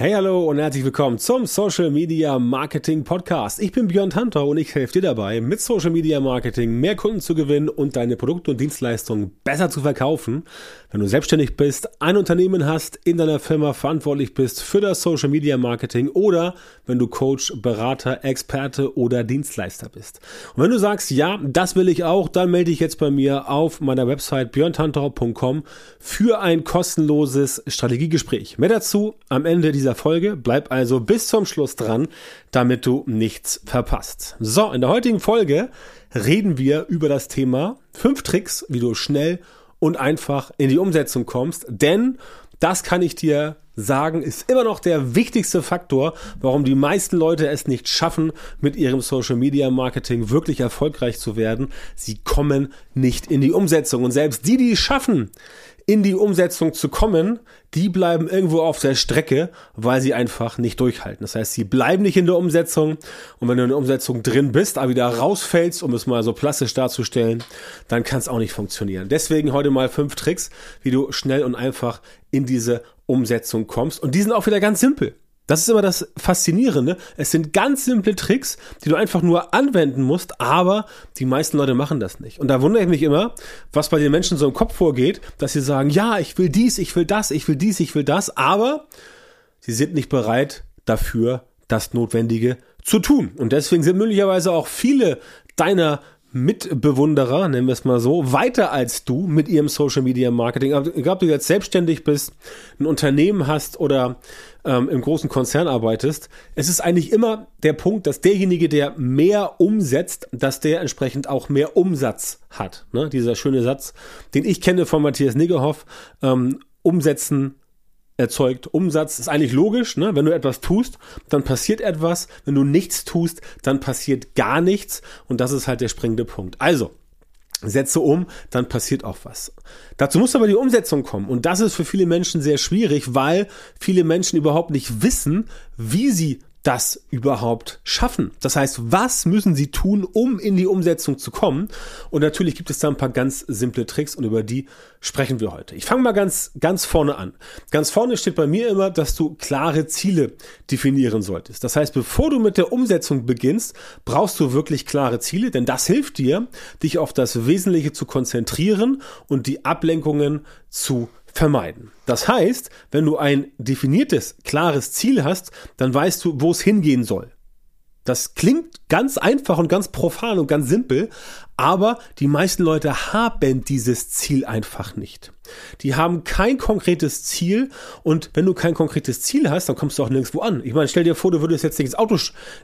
Hey, hallo und herzlich willkommen zum Social Media Marketing Podcast. Ich bin Björn Tantor und ich helfe dir dabei, mit Social Media Marketing mehr Kunden zu gewinnen und deine Produkte und Dienstleistungen besser zu verkaufen. Wenn du selbstständig bist, ein Unternehmen hast, in deiner Firma verantwortlich bist für das Social Media Marketing oder wenn du Coach, Berater, Experte oder Dienstleister bist. Und wenn du sagst, ja, das will ich auch, dann melde dich jetzt bei mir auf meiner Website björntantor.com für ein kostenloses Strategiegespräch. Mehr dazu am Ende dieser dieser Folge. Bleib also bis zum Schluss dran, damit du nichts verpasst. So, in der heutigen Folge reden wir über das Thema fünf Tricks, wie du schnell und einfach in die Umsetzung kommst. Denn das kann ich dir sagen, ist immer noch der wichtigste Faktor, warum die meisten Leute es nicht schaffen, mit ihrem Social Media Marketing wirklich erfolgreich zu werden. Sie kommen nicht in die Umsetzung. Und selbst die, die es schaffen, in die Umsetzung zu kommen, die bleiben irgendwo auf der Strecke, weil sie einfach nicht durchhalten. Das heißt, sie bleiben nicht in der Umsetzung und wenn du in der Umsetzung drin bist, aber wieder rausfällst, um es mal so plastisch darzustellen, dann kann es auch nicht funktionieren. Deswegen heute mal fünf Tricks, wie du schnell und einfach in diese Umsetzung kommst und die sind auch wieder ganz simpel. Das ist immer das Faszinierende. Es sind ganz simple Tricks, die du einfach nur anwenden musst, aber die meisten Leute machen das nicht. Und da wundere ich mich immer, was bei den Menschen so im Kopf vorgeht, dass sie sagen, ja, ich will dies, ich will das, ich will dies, ich will das, aber sie sind nicht bereit dafür, das Notwendige zu tun. Und deswegen sind möglicherweise auch viele deiner Mitbewunderer, nennen wir es mal so, weiter als du mit ihrem Social Media Marketing. Egal, ob du jetzt selbstständig bist, ein Unternehmen hast oder ähm, im großen Konzern arbeitest, es ist eigentlich immer der Punkt, dass derjenige, der mehr umsetzt, dass der entsprechend auch mehr Umsatz hat. Ne? Dieser schöne Satz, den ich kenne von Matthias Niggerhoff, ähm, umsetzen erzeugt Umsatz. Ist eigentlich logisch, ne? Wenn du etwas tust, dann passiert etwas. Wenn du nichts tust, dann passiert gar nichts. Und das ist halt der springende Punkt. Also, setze um, dann passiert auch was. Dazu muss aber die Umsetzung kommen. Und das ist für viele Menschen sehr schwierig, weil viele Menschen überhaupt nicht wissen, wie sie das überhaupt schaffen? Das heißt, was müssen sie tun, um in die Umsetzung zu kommen? Und natürlich gibt es da ein paar ganz simple Tricks und über die sprechen wir heute. Ich fange mal ganz, ganz vorne an. Ganz vorne steht bei mir immer, dass du klare Ziele definieren solltest. Das heißt, bevor du mit der Umsetzung beginnst, brauchst du wirklich klare Ziele, denn das hilft dir, dich auf das Wesentliche zu konzentrieren und die Ablenkungen zu vermeiden. Das heißt, wenn du ein definiertes, klares Ziel hast, dann weißt du, wo es hingehen soll. Das klingt ganz einfach und ganz profan und ganz simpel, aber die meisten Leute haben dieses Ziel einfach nicht. Die haben kein konkretes Ziel und wenn du kein konkretes Ziel hast, dann kommst du auch nirgendwo an. Ich meine, stell dir vor, du würdest jetzt ins Auto,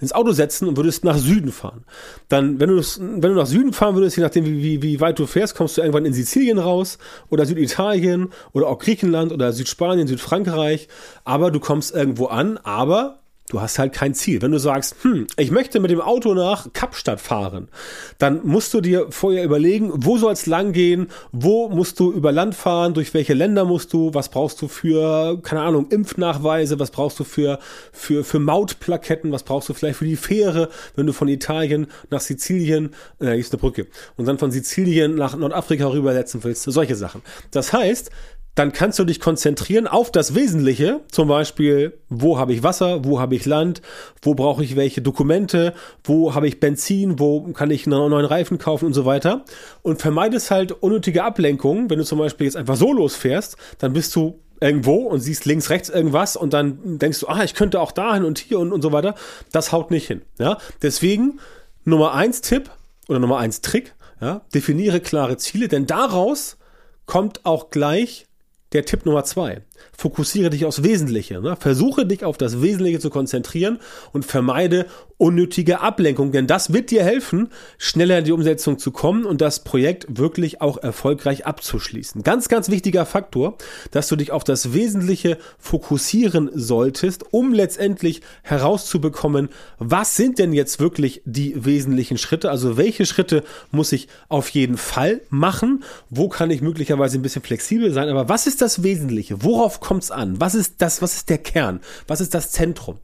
ins Auto setzen und würdest nach Süden fahren. Dann, wenn du, wenn du nach Süden fahren würdest, je nachdem, wie, wie, wie weit du fährst, kommst du irgendwann in Sizilien raus oder Süditalien oder auch Griechenland oder Südspanien, Südfrankreich, aber du kommst irgendwo an, aber Du hast halt kein Ziel. Wenn du sagst, hm, ich möchte mit dem Auto nach Kapstadt fahren, dann musst du dir vorher überlegen, wo soll es lang gehen, wo musst du über Land fahren, durch welche Länder musst du, was brauchst du für, keine Ahnung, Impfnachweise, was brauchst du für, für, für Mautplaketten, was brauchst du vielleicht für die Fähre, wenn du von Italien nach Sizilien, äh, hier ist eine Brücke, und dann von Sizilien nach Nordafrika rübersetzen willst, solche Sachen. Das heißt, dann kannst du dich konzentrieren auf das Wesentliche, zum Beispiel, wo habe ich Wasser, wo habe ich Land, wo brauche ich welche Dokumente, wo habe ich Benzin, wo kann ich einen neuen Reifen kaufen und so weiter. Und vermeidest halt unnötige Ablenkungen. Wenn du zum Beispiel jetzt einfach so losfährst, dann bist du irgendwo und siehst links, rechts irgendwas und dann denkst du, ah, ich könnte auch dahin und hier und, und so weiter. Das haut nicht hin. Ja, deswegen Nummer eins Tipp oder Nummer eins Trick, ja, definiere klare Ziele, denn daraus kommt auch gleich der Tipp Nummer zwei. Fokussiere dich aufs Wesentliche. Ne? Versuche dich auf das Wesentliche zu konzentrieren und vermeide unnötige Ablenkung, denn das wird dir helfen, schneller in die Umsetzung zu kommen und das Projekt wirklich auch erfolgreich abzuschließen. Ganz, ganz wichtiger Faktor, dass du dich auf das Wesentliche fokussieren solltest, um letztendlich herauszubekommen, was sind denn jetzt wirklich die wesentlichen Schritte? Also welche Schritte muss ich auf jeden Fall machen? Wo kann ich möglicherweise ein bisschen flexibel sein? Aber was ist das Wesentliche? Worauf kommt es an? Was ist das? Was ist der Kern? Was ist das Zentrum?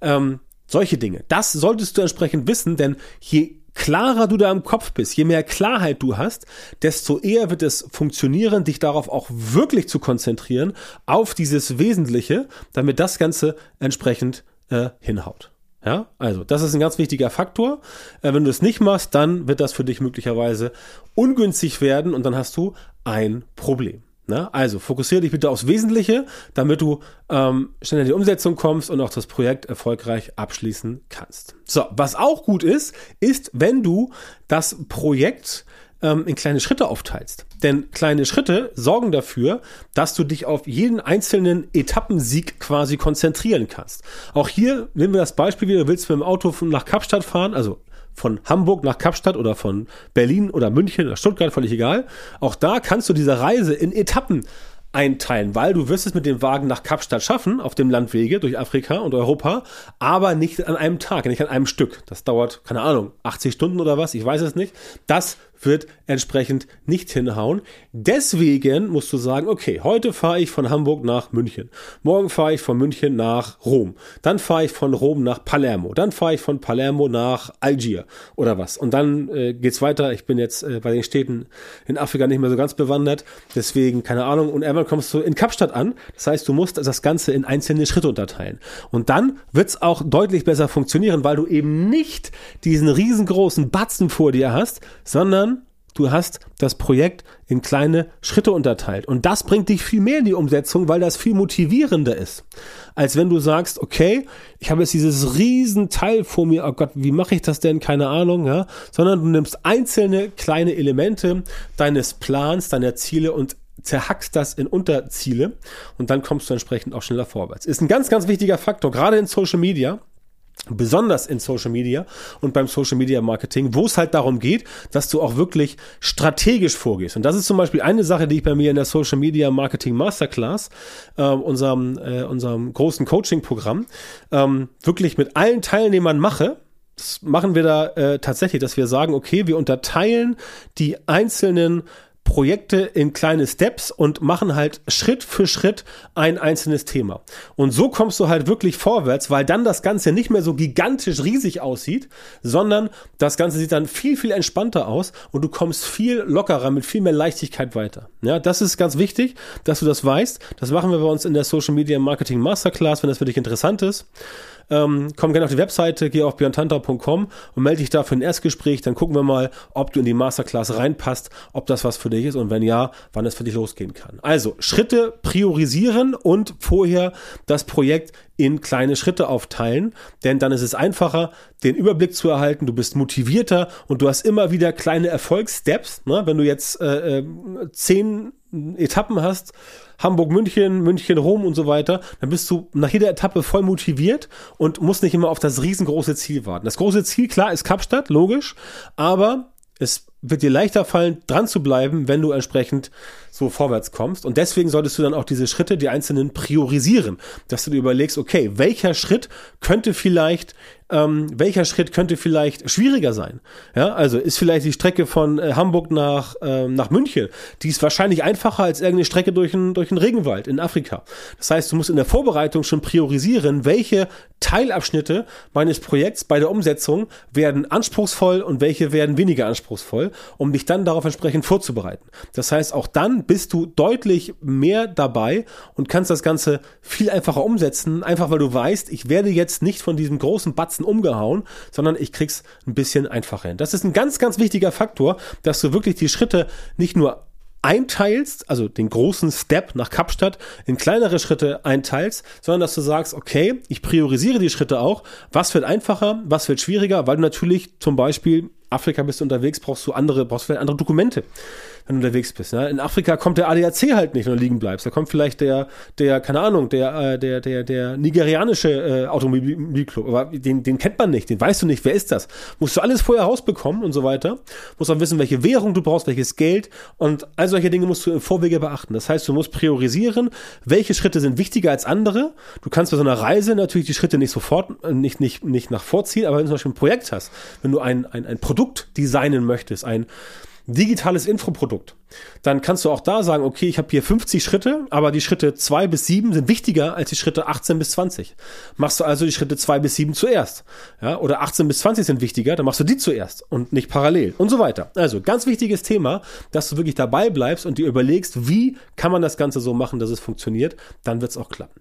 Ähm, solche Dinge. Das solltest du entsprechend wissen, denn je klarer du da im Kopf bist, je mehr Klarheit du hast, desto eher wird es funktionieren, dich darauf auch wirklich zu konzentrieren, auf dieses Wesentliche, damit das Ganze entsprechend äh, hinhaut. Ja, also das ist ein ganz wichtiger Faktor. Äh, wenn du es nicht machst, dann wird das für dich möglicherweise ungünstig werden und dann hast du ein Problem. Ne? Also fokussiere dich bitte aufs Wesentliche, damit du ähm, schnell in die Umsetzung kommst und auch das Projekt erfolgreich abschließen kannst. So, was auch gut ist, ist, wenn du das Projekt ähm, in kleine Schritte aufteilst. Denn kleine Schritte sorgen dafür, dass du dich auf jeden einzelnen Etappensieg quasi konzentrieren kannst. Auch hier nehmen wir das Beispiel wieder, du willst mit dem Auto nach Kapstadt fahren, also von Hamburg nach Kapstadt oder von Berlin oder München oder Stuttgart, völlig egal. Auch da kannst du diese Reise in Etappen einteilen, weil du wirst es mit dem Wagen nach Kapstadt schaffen, auf dem Landwege durch Afrika und Europa, aber nicht an einem Tag, nicht an einem Stück. Das dauert, keine Ahnung, 80 Stunden oder was, ich weiß es nicht. Das wird entsprechend nicht hinhauen. Deswegen musst du sagen, okay, heute fahre ich von Hamburg nach München. Morgen fahre ich von München nach Rom. Dann fahre ich von Rom nach Palermo. Dann fahre ich von Palermo nach Algier oder was. Und dann äh, geht's weiter. Ich bin jetzt äh, bei den Städten in Afrika nicht mehr so ganz bewandert. Deswegen, keine Ahnung. Und irgendwann kommst du in Kapstadt an. Das heißt, du musst das Ganze in einzelne Schritte unterteilen. Und dann wird's auch deutlich besser funktionieren, weil du eben nicht diesen riesengroßen Batzen vor dir hast, sondern Du hast das Projekt in kleine Schritte unterteilt. Und das bringt dich viel mehr in die Umsetzung, weil das viel motivierender ist. Als wenn du sagst, okay, ich habe jetzt dieses Riesenteil vor mir, oh Gott, wie mache ich das denn? Keine Ahnung, ja. Sondern du nimmst einzelne kleine Elemente deines Plans, deiner Ziele und zerhackst das in Unterziele und dann kommst du entsprechend auch schneller vorwärts. Ist ein ganz, ganz wichtiger Faktor, gerade in Social Media besonders in Social Media und beim Social Media Marketing, wo es halt darum geht, dass du auch wirklich strategisch vorgehst. Und das ist zum Beispiel eine Sache, die ich bei mir in der Social Media Marketing Masterclass, äh, unserem, äh, unserem großen Coaching-Programm, ähm, wirklich mit allen Teilnehmern mache. Das machen wir da äh, tatsächlich, dass wir sagen, okay, wir unterteilen die einzelnen Projekte in kleine Steps und machen halt Schritt für Schritt ein einzelnes Thema. Und so kommst du halt wirklich vorwärts, weil dann das Ganze nicht mehr so gigantisch riesig aussieht, sondern das Ganze sieht dann viel, viel entspannter aus und du kommst viel lockerer, mit viel mehr Leichtigkeit weiter. Ja, das ist ganz wichtig, dass du das weißt. Das machen wir bei uns in der Social Media Marketing Masterclass, wenn das für dich interessant ist ähm, komm gerne auf die Webseite, geh auf björntantau.com und melde dich da für ein Erstgespräch. Dann gucken wir mal, ob du in die Masterclass reinpasst, ob das was für dich ist und wenn ja, wann es für dich losgehen kann. Also Schritte priorisieren und vorher das Projekt in kleine Schritte aufteilen, denn dann ist es einfacher, den Überblick zu erhalten, du bist motivierter und du hast immer wieder kleine Erfolgssteps. Ne? Wenn du jetzt äh, äh, zehn Etappen hast, Hamburg, München, München, Rom und so weiter, dann bist du nach jeder Etappe voll motiviert und musst nicht immer auf das riesengroße Ziel warten. Das große Ziel, klar, ist Kapstadt, logisch, aber es wird dir leichter fallen, dran zu bleiben, wenn du entsprechend so vorwärts kommst. Und deswegen solltest du dann auch diese Schritte, die einzelnen priorisieren, dass du dir überlegst, okay, welcher Schritt könnte vielleicht ähm, welcher Schritt könnte vielleicht schwieriger sein? Ja, also ist vielleicht die Strecke von äh, Hamburg nach, ähm, nach München, die ist wahrscheinlich einfacher als irgendeine Strecke durch einen durch einen Regenwald in Afrika. Das heißt, du musst in der Vorbereitung schon priorisieren, welche Teilabschnitte meines Projekts bei der Umsetzung werden anspruchsvoll und welche werden weniger anspruchsvoll, um dich dann darauf entsprechend vorzubereiten. Das heißt, auch dann bist du deutlich mehr dabei und kannst das Ganze viel einfacher umsetzen, einfach weil du weißt, ich werde jetzt nicht von diesem großen Batzen umgehauen, sondern ich krieg's ein bisschen einfacher hin. Das ist ein ganz, ganz wichtiger Faktor, dass du wirklich die Schritte nicht nur einteilst, also den großen Step nach Kapstadt in kleinere Schritte einteilst, sondern dass du sagst, okay, ich priorisiere die Schritte auch. Was wird einfacher, was wird schwieriger, weil du natürlich zum Beispiel Afrika bist du unterwegs, brauchst du andere, brauchst vielleicht andere Dokumente wenn du unterwegs bist. Ne? In Afrika kommt der ADAC halt nicht, wenn du liegen bleibst. Da kommt vielleicht der, der, keine Ahnung, der, äh, der, der, der nigerianische äh, Automobilclub. Aber den, den kennt man nicht, den weißt du nicht, wer ist das? Musst du alles vorher rausbekommen und so weiter. Musst auch wissen, welche Währung du brauchst, welches Geld und all solche Dinge musst du im Vorwege beachten. Das heißt, du musst priorisieren, welche Schritte sind wichtiger als andere. Du kannst bei so einer Reise natürlich die Schritte nicht sofort, äh, nicht, nicht, nicht nach vorziehen, aber wenn du zum Beispiel ein Projekt hast, wenn du ein, ein, ein Produkt designen möchtest, ein digitales Infoprodukt, dann kannst du auch da sagen, okay, ich habe hier 50 Schritte, aber die Schritte 2 bis 7 sind wichtiger als die Schritte 18 bis 20. Machst du also die Schritte 2 bis 7 zuerst. Ja, oder 18 bis 20 sind wichtiger, dann machst du die zuerst und nicht parallel und so weiter. Also ganz wichtiges Thema, dass du wirklich dabei bleibst und dir überlegst, wie kann man das Ganze so machen, dass es funktioniert, dann wird es auch klappen.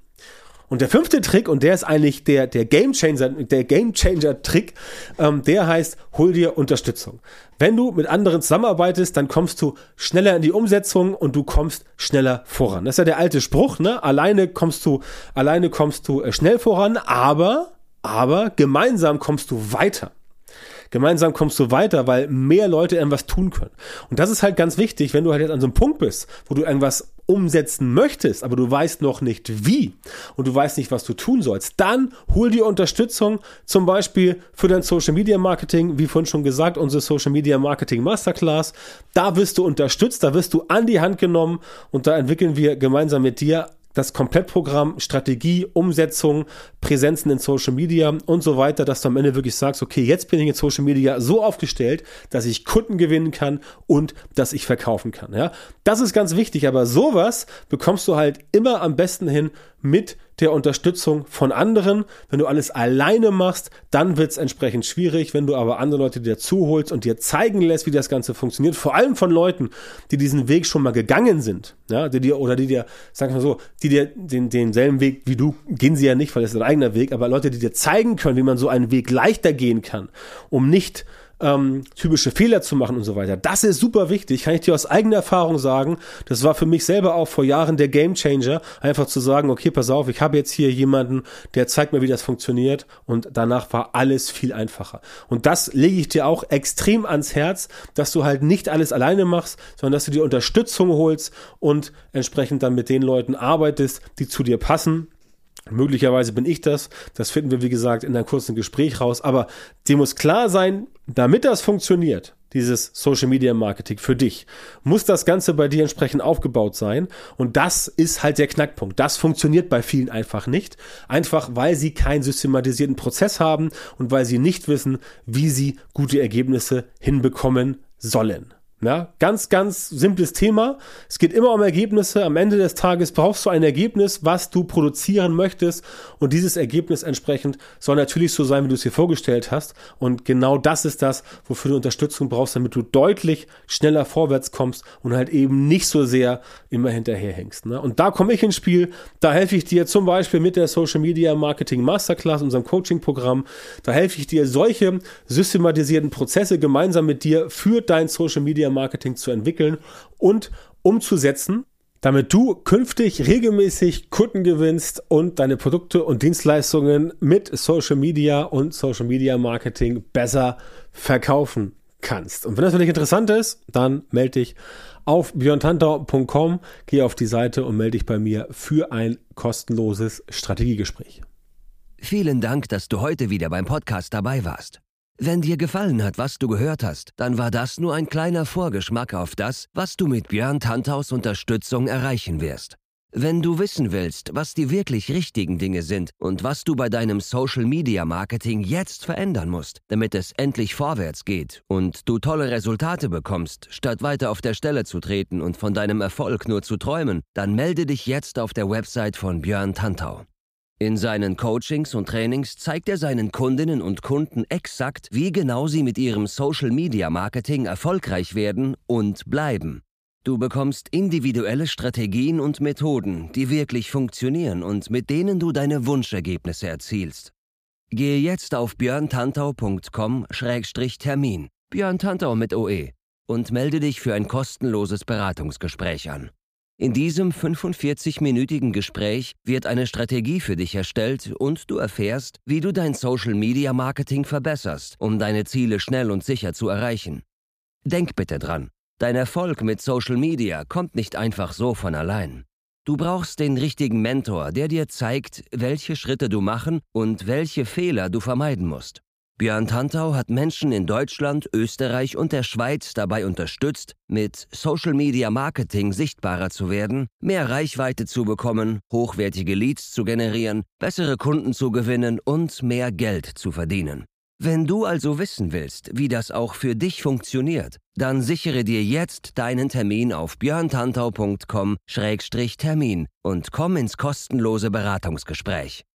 Und der fünfte Trick, und der ist eigentlich der, der Game Changer, der Game Changer Trick, ähm, der heißt, hol dir Unterstützung. Wenn du mit anderen zusammenarbeitest, dann kommst du schneller in die Umsetzung und du kommst schneller voran. Das ist ja der alte Spruch, ne? Alleine kommst du, alleine kommst du äh, schnell voran, aber, aber gemeinsam kommst du weiter. Gemeinsam kommst du weiter, weil mehr Leute irgendwas tun können. Und das ist halt ganz wichtig, wenn du halt jetzt an so einem Punkt bist, wo du irgendwas umsetzen möchtest, aber du weißt noch nicht wie und du weißt nicht, was du tun sollst, dann hol dir Unterstützung, zum Beispiel für dein Social Media Marketing, wie vorhin schon gesagt, unsere Social Media Marketing Masterclass. Da wirst du unterstützt, da wirst du an die Hand genommen und da entwickeln wir gemeinsam mit dir das Komplettprogramm, Strategie, Umsetzung, Präsenzen in Social Media und so weiter, dass du am Ende wirklich sagst, okay, jetzt bin ich in Social Media so aufgestellt, dass ich Kunden gewinnen kann und dass ich verkaufen kann. Ja, das ist ganz wichtig, aber sowas bekommst du halt immer am besten hin mit der Unterstützung von anderen. Wenn du alles alleine machst, dann wird es entsprechend schwierig. Wenn du aber andere Leute dir zuholst und dir zeigen lässt, wie das Ganze funktioniert, vor allem von Leuten, die diesen Weg schon mal gegangen sind, ja, die dir oder die dir, sag mal so, die dir den, denselben Weg wie du gehen sie ja nicht, weil es ist ein eigener Weg, aber Leute, die dir zeigen können, wie man so einen Weg leichter gehen kann, um nicht ähm, typische Fehler zu machen und so weiter. Das ist super wichtig, kann ich dir aus eigener Erfahrung sagen. Das war für mich selber auch vor Jahren der Game Changer, einfach zu sagen, okay, pass auf, ich habe jetzt hier jemanden, der zeigt mir, wie das funktioniert und danach war alles viel einfacher. Und das lege ich dir auch extrem ans Herz, dass du halt nicht alles alleine machst, sondern dass du dir Unterstützung holst und entsprechend dann mit den Leuten arbeitest, die zu dir passen Möglicherweise bin ich das. Das finden wir, wie gesagt, in einem kurzen Gespräch raus. Aber dir muss klar sein, damit das funktioniert, dieses Social Media Marketing für dich, muss das Ganze bei dir entsprechend aufgebaut sein. Und das ist halt der Knackpunkt. Das funktioniert bei vielen einfach nicht. Einfach weil sie keinen systematisierten Prozess haben und weil sie nicht wissen, wie sie gute Ergebnisse hinbekommen sollen. Ja, ganz, ganz simples Thema. Es geht immer um Ergebnisse. Am Ende des Tages brauchst du ein Ergebnis, was du produzieren möchtest. Und dieses Ergebnis entsprechend soll natürlich so sein, wie du es dir vorgestellt hast. Und genau das ist das, wofür du Unterstützung brauchst, damit du deutlich schneller vorwärts kommst und halt eben nicht so sehr immer hinterherhängst. Ne? Und da komme ich ins Spiel. Da helfe ich dir zum Beispiel mit der Social Media Marketing Masterclass, unserem Coaching-Programm. Da helfe ich dir, solche systematisierten Prozesse gemeinsam mit dir für dein Social Media Marketing zu entwickeln und umzusetzen, damit du künftig regelmäßig Kunden gewinnst und deine Produkte und Dienstleistungen mit Social Media und Social Media Marketing besser verkaufen kannst. Und wenn das für dich interessant ist, dann melde dich auf björntantau.com, geh auf die Seite und melde dich bei mir für ein kostenloses Strategiegespräch. Vielen Dank, dass du heute wieder beim Podcast dabei warst. Wenn dir gefallen hat, was du gehört hast, dann war das nur ein kleiner Vorgeschmack auf das, was du mit Björn Tanthaus Unterstützung erreichen wirst. Wenn du wissen willst, was die wirklich richtigen Dinge sind und was du bei deinem Social Media Marketing jetzt verändern musst, damit es endlich vorwärts geht und du tolle Resultate bekommst, statt weiter auf der Stelle zu treten und von deinem Erfolg nur zu träumen, dann melde dich jetzt auf der Website von Björn Tantau. In seinen Coachings und Trainings zeigt er seinen Kundinnen und Kunden exakt, wie genau sie mit ihrem Social-Media-Marketing erfolgreich werden und bleiben. Du bekommst individuelle Strategien und Methoden, die wirklich funktionieren und mit denen du deine Wunschergebnisse erzielst. Gehe jetzt auf björntantau.com-termin, Björn Tantau mit OE, und melde dich für ein kostenloses Beratungsgespräch an. In diesem 45-minütigen Gespräch wird eine Strategie für dich erstellt und du erfährst, wie du dein Social-Media-Marketing verbesserst, um deine Ziele schnell und sicher zu erreichen. Denk bitte dran, dein Erfolg mit Social Media kommt nicht einfach so von allein. Du brauchst den richtigen Mentor, der dir zeigt, welche Schritte du machen und welche Fehler du vermeiden musst. Björn Tantau hat Menschen in Deutschland, Österreich und der Schweiz dabei unterstützt, mit Social Media Marketing sichtbarer zu werden, mehr Reichweite zu bekommen, hochwertige Leads zu generieren, bessere Kunden zu gewinnen und mehr Geld zu verdienen. Wenn du also wissen willst, wie das auch für dich funktioniert, dann sichere dir jetzt deinen Termin auf björntantau.com-termin und komm ins kostenlose Beratungsgespräch.